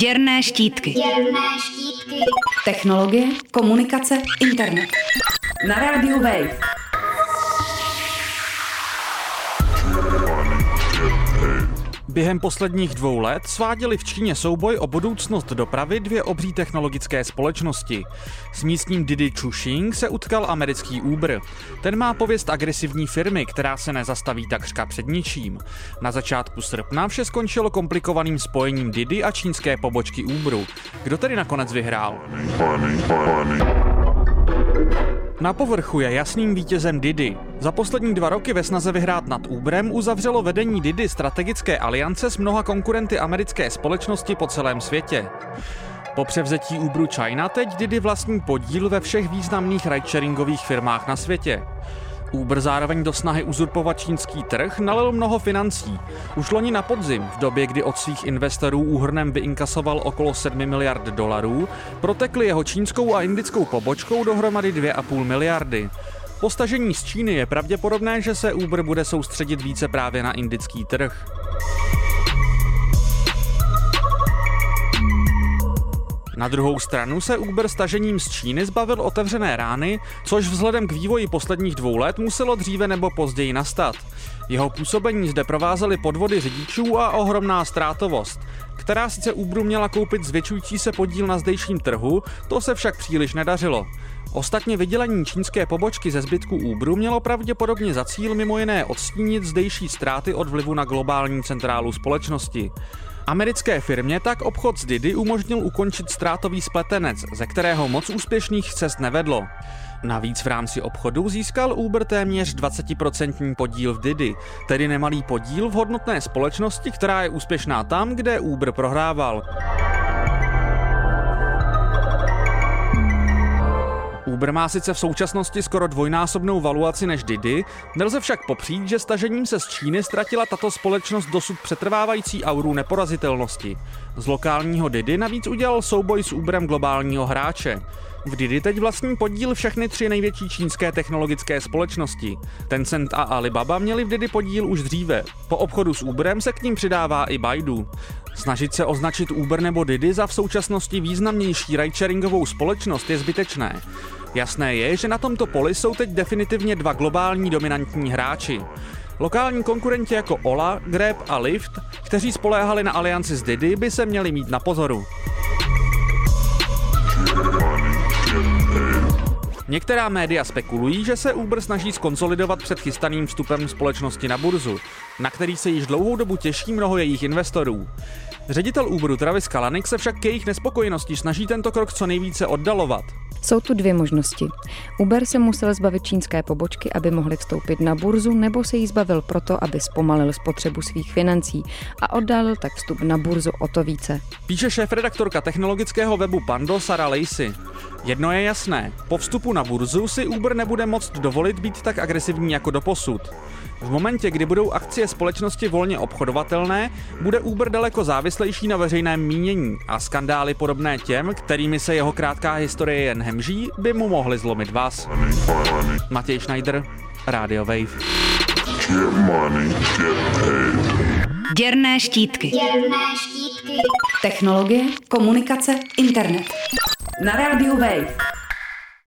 Děrné štítky. Děrné štítky. Technologie, komunikace, internet. Na rádiu Wave. Během posledních dvou let sváděli v Číně souboj o budoucnost dopravy dvě obří technologické společnosti. S místním Didi Chuxing se utkal americký Uber. Ten má pověst agresivní firmy, která se nezastaví takřka před ničím. Na začátku srpna vše skončilo komplikovaným spojením Didi a čínské pobočky Uberu. Kdo tedy nakonec vyhrál? Na povrchu je jasným vítězem Didi. Za poslední dva roky ve snaze vyhrát nad Uberem uzavřelo vedení Didi strategické aliance s mnoha konkurenty americké společnosti po celém světě. Po převzetí Uberu China teď Didi vlastní podíl ve všech významných ridesharingových firmách na světě. Uber zároveň do snahy uzurpovat čínský trh nalil mnoho financí. Už loni na podzim, v době, kdy od svých investorů úhrnem vyinkasoval okolo 7 miliard dolarů, protekly jeho čínskou a indickou pobočkou dohromady 2,5 miliardy. Po stažení z Číny je pravděpodobné, že se Uber bude soustředit více právě na indický trh. Na druhou stranu se Uber stažením z Číny zbavil otevřené rány, což vzhledem k vývoji posledních dvou let muselo dříve nebo později nastat. Jeho působení zde provázely podvody řidičů a ohromná ztrátovost, která sice Uberu měla koupit zvětšující se podíl na zdejším trhu, to se však příliš nedařilo. Ostatně vydělení čínské pobočky ze zbytku Uberu mělo pravděpodobně za cíl mimo jiné odstínit zdejší ztráty od vlivu na globální centrálu společnosti. Americké firmě tak obchod s Didi umožnil ukončit ztrátový spletenec, ze kterého moc úspěšných cest nevedlo. Navíc v rámci obchodu získal Uber téměř 20% podíl v Didi, tedy nemalý podíl v hodnotné společnosti, která je úspěšná tam, kde Uber prohrával. Uber má sice v současnosti skoro dvojnásobnou valuaci než Didi, nelze však popřít, že stažením se z Číny ztratila tato společnost dosud přetrvávající auru neporazitelnosti. Z lokálního Didi navíc udělal souboj s Uberem globálního hráče. V Didi teď vlastní podíl všechny tři největší čínské technologické společnosti. Tencent a Alibaba měli v Didi podíl už dříve. Po obchodu s Uberem se k ním přidává i Baidu. Snažit se označit Uber nebo Didi za v současnosti významnější ridesharingovou společnost je zbytečné. Jasné je, že na tomto poli jsou teď definitivně dva globální dominantní hráči. Lokální konkurenti jako Ola, Grab a Lyft, kteří spoléhali na alianci s Didi, by se měli mít na pozoru. Některá média spekulují, že se Uber snaží skonsolidovat před chystaným vstupem společnosti na burzu, na který se již dlouhou dobu těší mnoho jejich investorů. Ředitel Uberu Travis Kalanick se však k jejich nespokojenosti snaží tento krok co nejvíce oddalovat. Jsou tu dvě možnosti. Uber se musel zbavit čínské pobočky, aby mohli vstoupit na burzu, nebo se jí zbavil proto, aby zpomalil spotřebu svých financí a oddálil tak vstup na burzu o to více. Píše šéf-redaktorka technologického webu Pando Sara Lacey. Jedno je jasné, po vstupu na burzu si Uber nebude moct dovolit být tak agresivní jako doposud. V momentě, kdy budou akcie společnosti volně obchodovatelné, bude Uber daleko závislejší na veřejném mínění a skandály podobné těm, kterými se jeho krátká historie jen hemží, by mu mohly zlomit vás. Matěj Schneider, Radio Wave. Děrné štítky. Děrné štítky. Technologie, komunikace, internet. Na rádiu Wave.